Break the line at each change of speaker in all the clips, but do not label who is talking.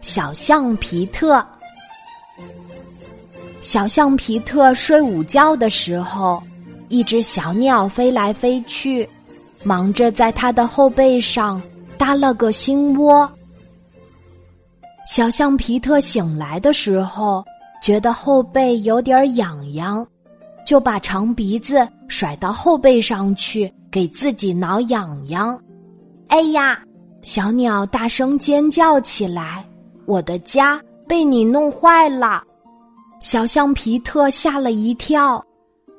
小象皮特。小象皮特睡午觉的时候，一只小鸟飞来飞去，忙着在它的后背上搭了个新窝。小象皮特醒来的时候，觉得后背有点痒痒，就把长鼻子甩到后背上去，给自己挠痒痒。哎呀！小鸟大声尖叫起来：“我的家被你弄坏了！”小象皮特吓了一跳，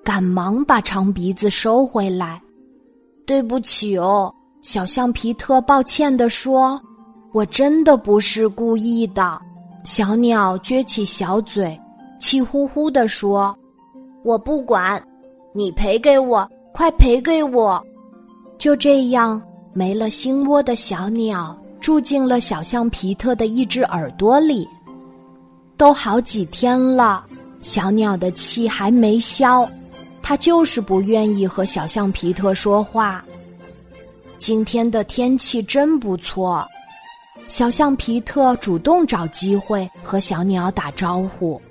赶忙把长鼻子收回来。“对不起哦。”小象皮特抱歉地说，“我真的不是故意的。”小鸟撅起小嘴，气呼呼地说：“我不管，你赔给我，快赔给我！”就这样。没了心窝的小鸟住进了小象皮特的一只耳朵里。都好几天了，小鸟的气还没消，它就是不愿意和小象皮特说话。今天的天气真不错，小象皮特主动找机会和小鸟打招呼。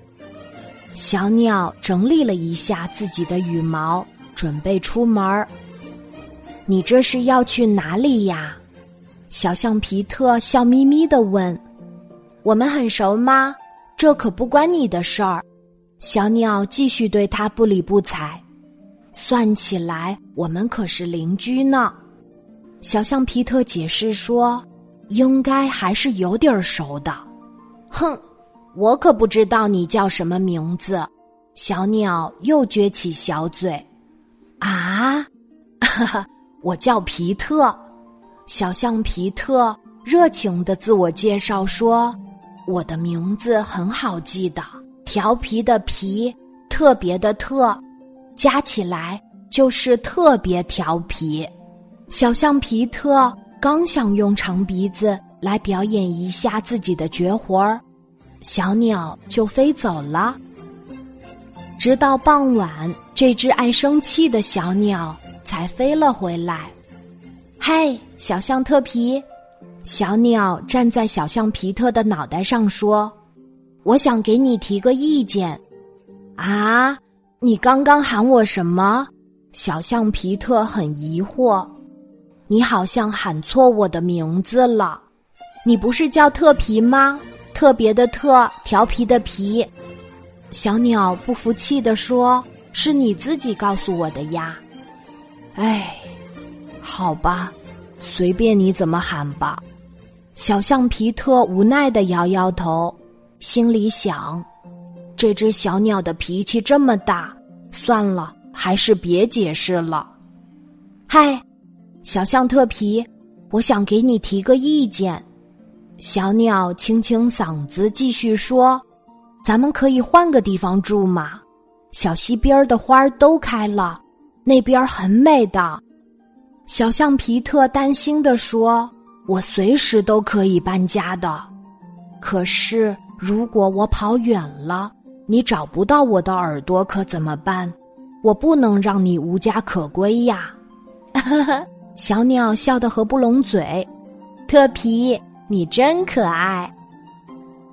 小鸟整理了一下自己的羽毛，准备出门儿。你这是要去哪里呀？小象皮特笑眯眯的问：“我们很熟吗？这可不关你的事儿。”小鸟继续对他不理不睬。算起来，我们可是邻居呢。小象皮特解释说：“应该还是有点儿熟的。”哼，我可不知道你叫什么名字。小鸟又撅起小嘴。啊，哈哈。我叫皮特，小象皮特热情的自我介绍说：“我的名字很好记的，调皮的皮，特别的特，加起来就是特别调皮。”小象皮特刚想用长鼻子来表演一下自己的绝活儿，小鸟就飞走了。直到傍晚，这只爱生气的小鸟。才飞了回来。嗨，小象特皮，小鸟站在小象皮特的脑袋上说：“我想给你提个意见。”啊，你刚刚喊我什么？小象皮特很疑惑。你好像喊错我的名字了。你不是叫特皮吗？特别的特，调皮的皮。小鸟不服气的说：“是你自己告诉我的呀。”哎，好吧，随便你怎么喊吧。小象皮特无奈的摇摇头，心里想：这只小鸟的脾气这么大，算了，还是别解释了。嗨，小象特皮，我想给你提个意见。小鸟清清嗓子，继续说：“咱们可以换个地方住吗？小溪边的花都开了。”那边很美的，小象皮特担心的说：“我随时都可以搬家的，可是如果我跑远了，你找不到我的耳朵可怎么办？我不能让你无家可归呀！” 小鸟笑得合不拢嘴。特皮，你真可爱。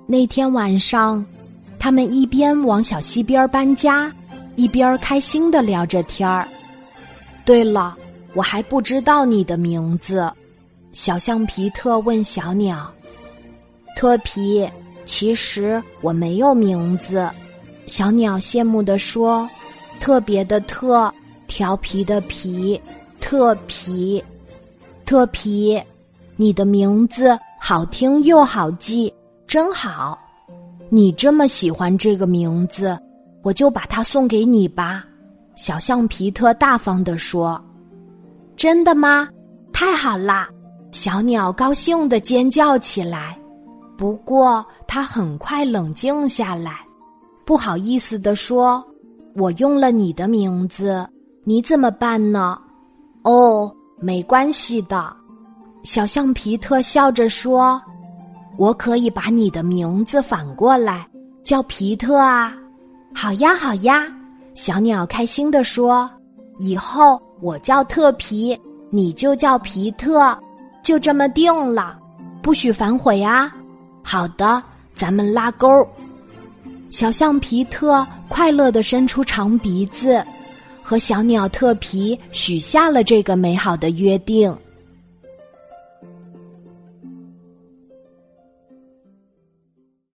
那天晚上，他们一边往小溪边搬家，一边开心的聊着天儿。对了，我还不知道你的名字。小象皮特问小鸟：“特皮，其实我没有名字。”小鸟羡慕地说：“特别的特，调皮的皮，特皮，特皮，你的名字好听又好记，真好。你这么喜欢这个名字，我就把它送给你吧。”小象皮特大方地说：“真的吗？太好啦！”小鸟高兴地尖叫起来。不过，它很快冷静下来，不好意思地说：“我用了你的名字，你怎么办呢？”“哦，没关系的。”小象皮特笑着说：“我可以把你的名字反过来，叫皮特啊！”“好呀，好呀。”小鸟开心地说：“以后我叫特皮，你就叫皮特，就这么定了，不许反悔啊！”好的，咱们拉钩。小象皮特快乐地伸出长鼻子，和小鸟特皮许下了这个美好的约定。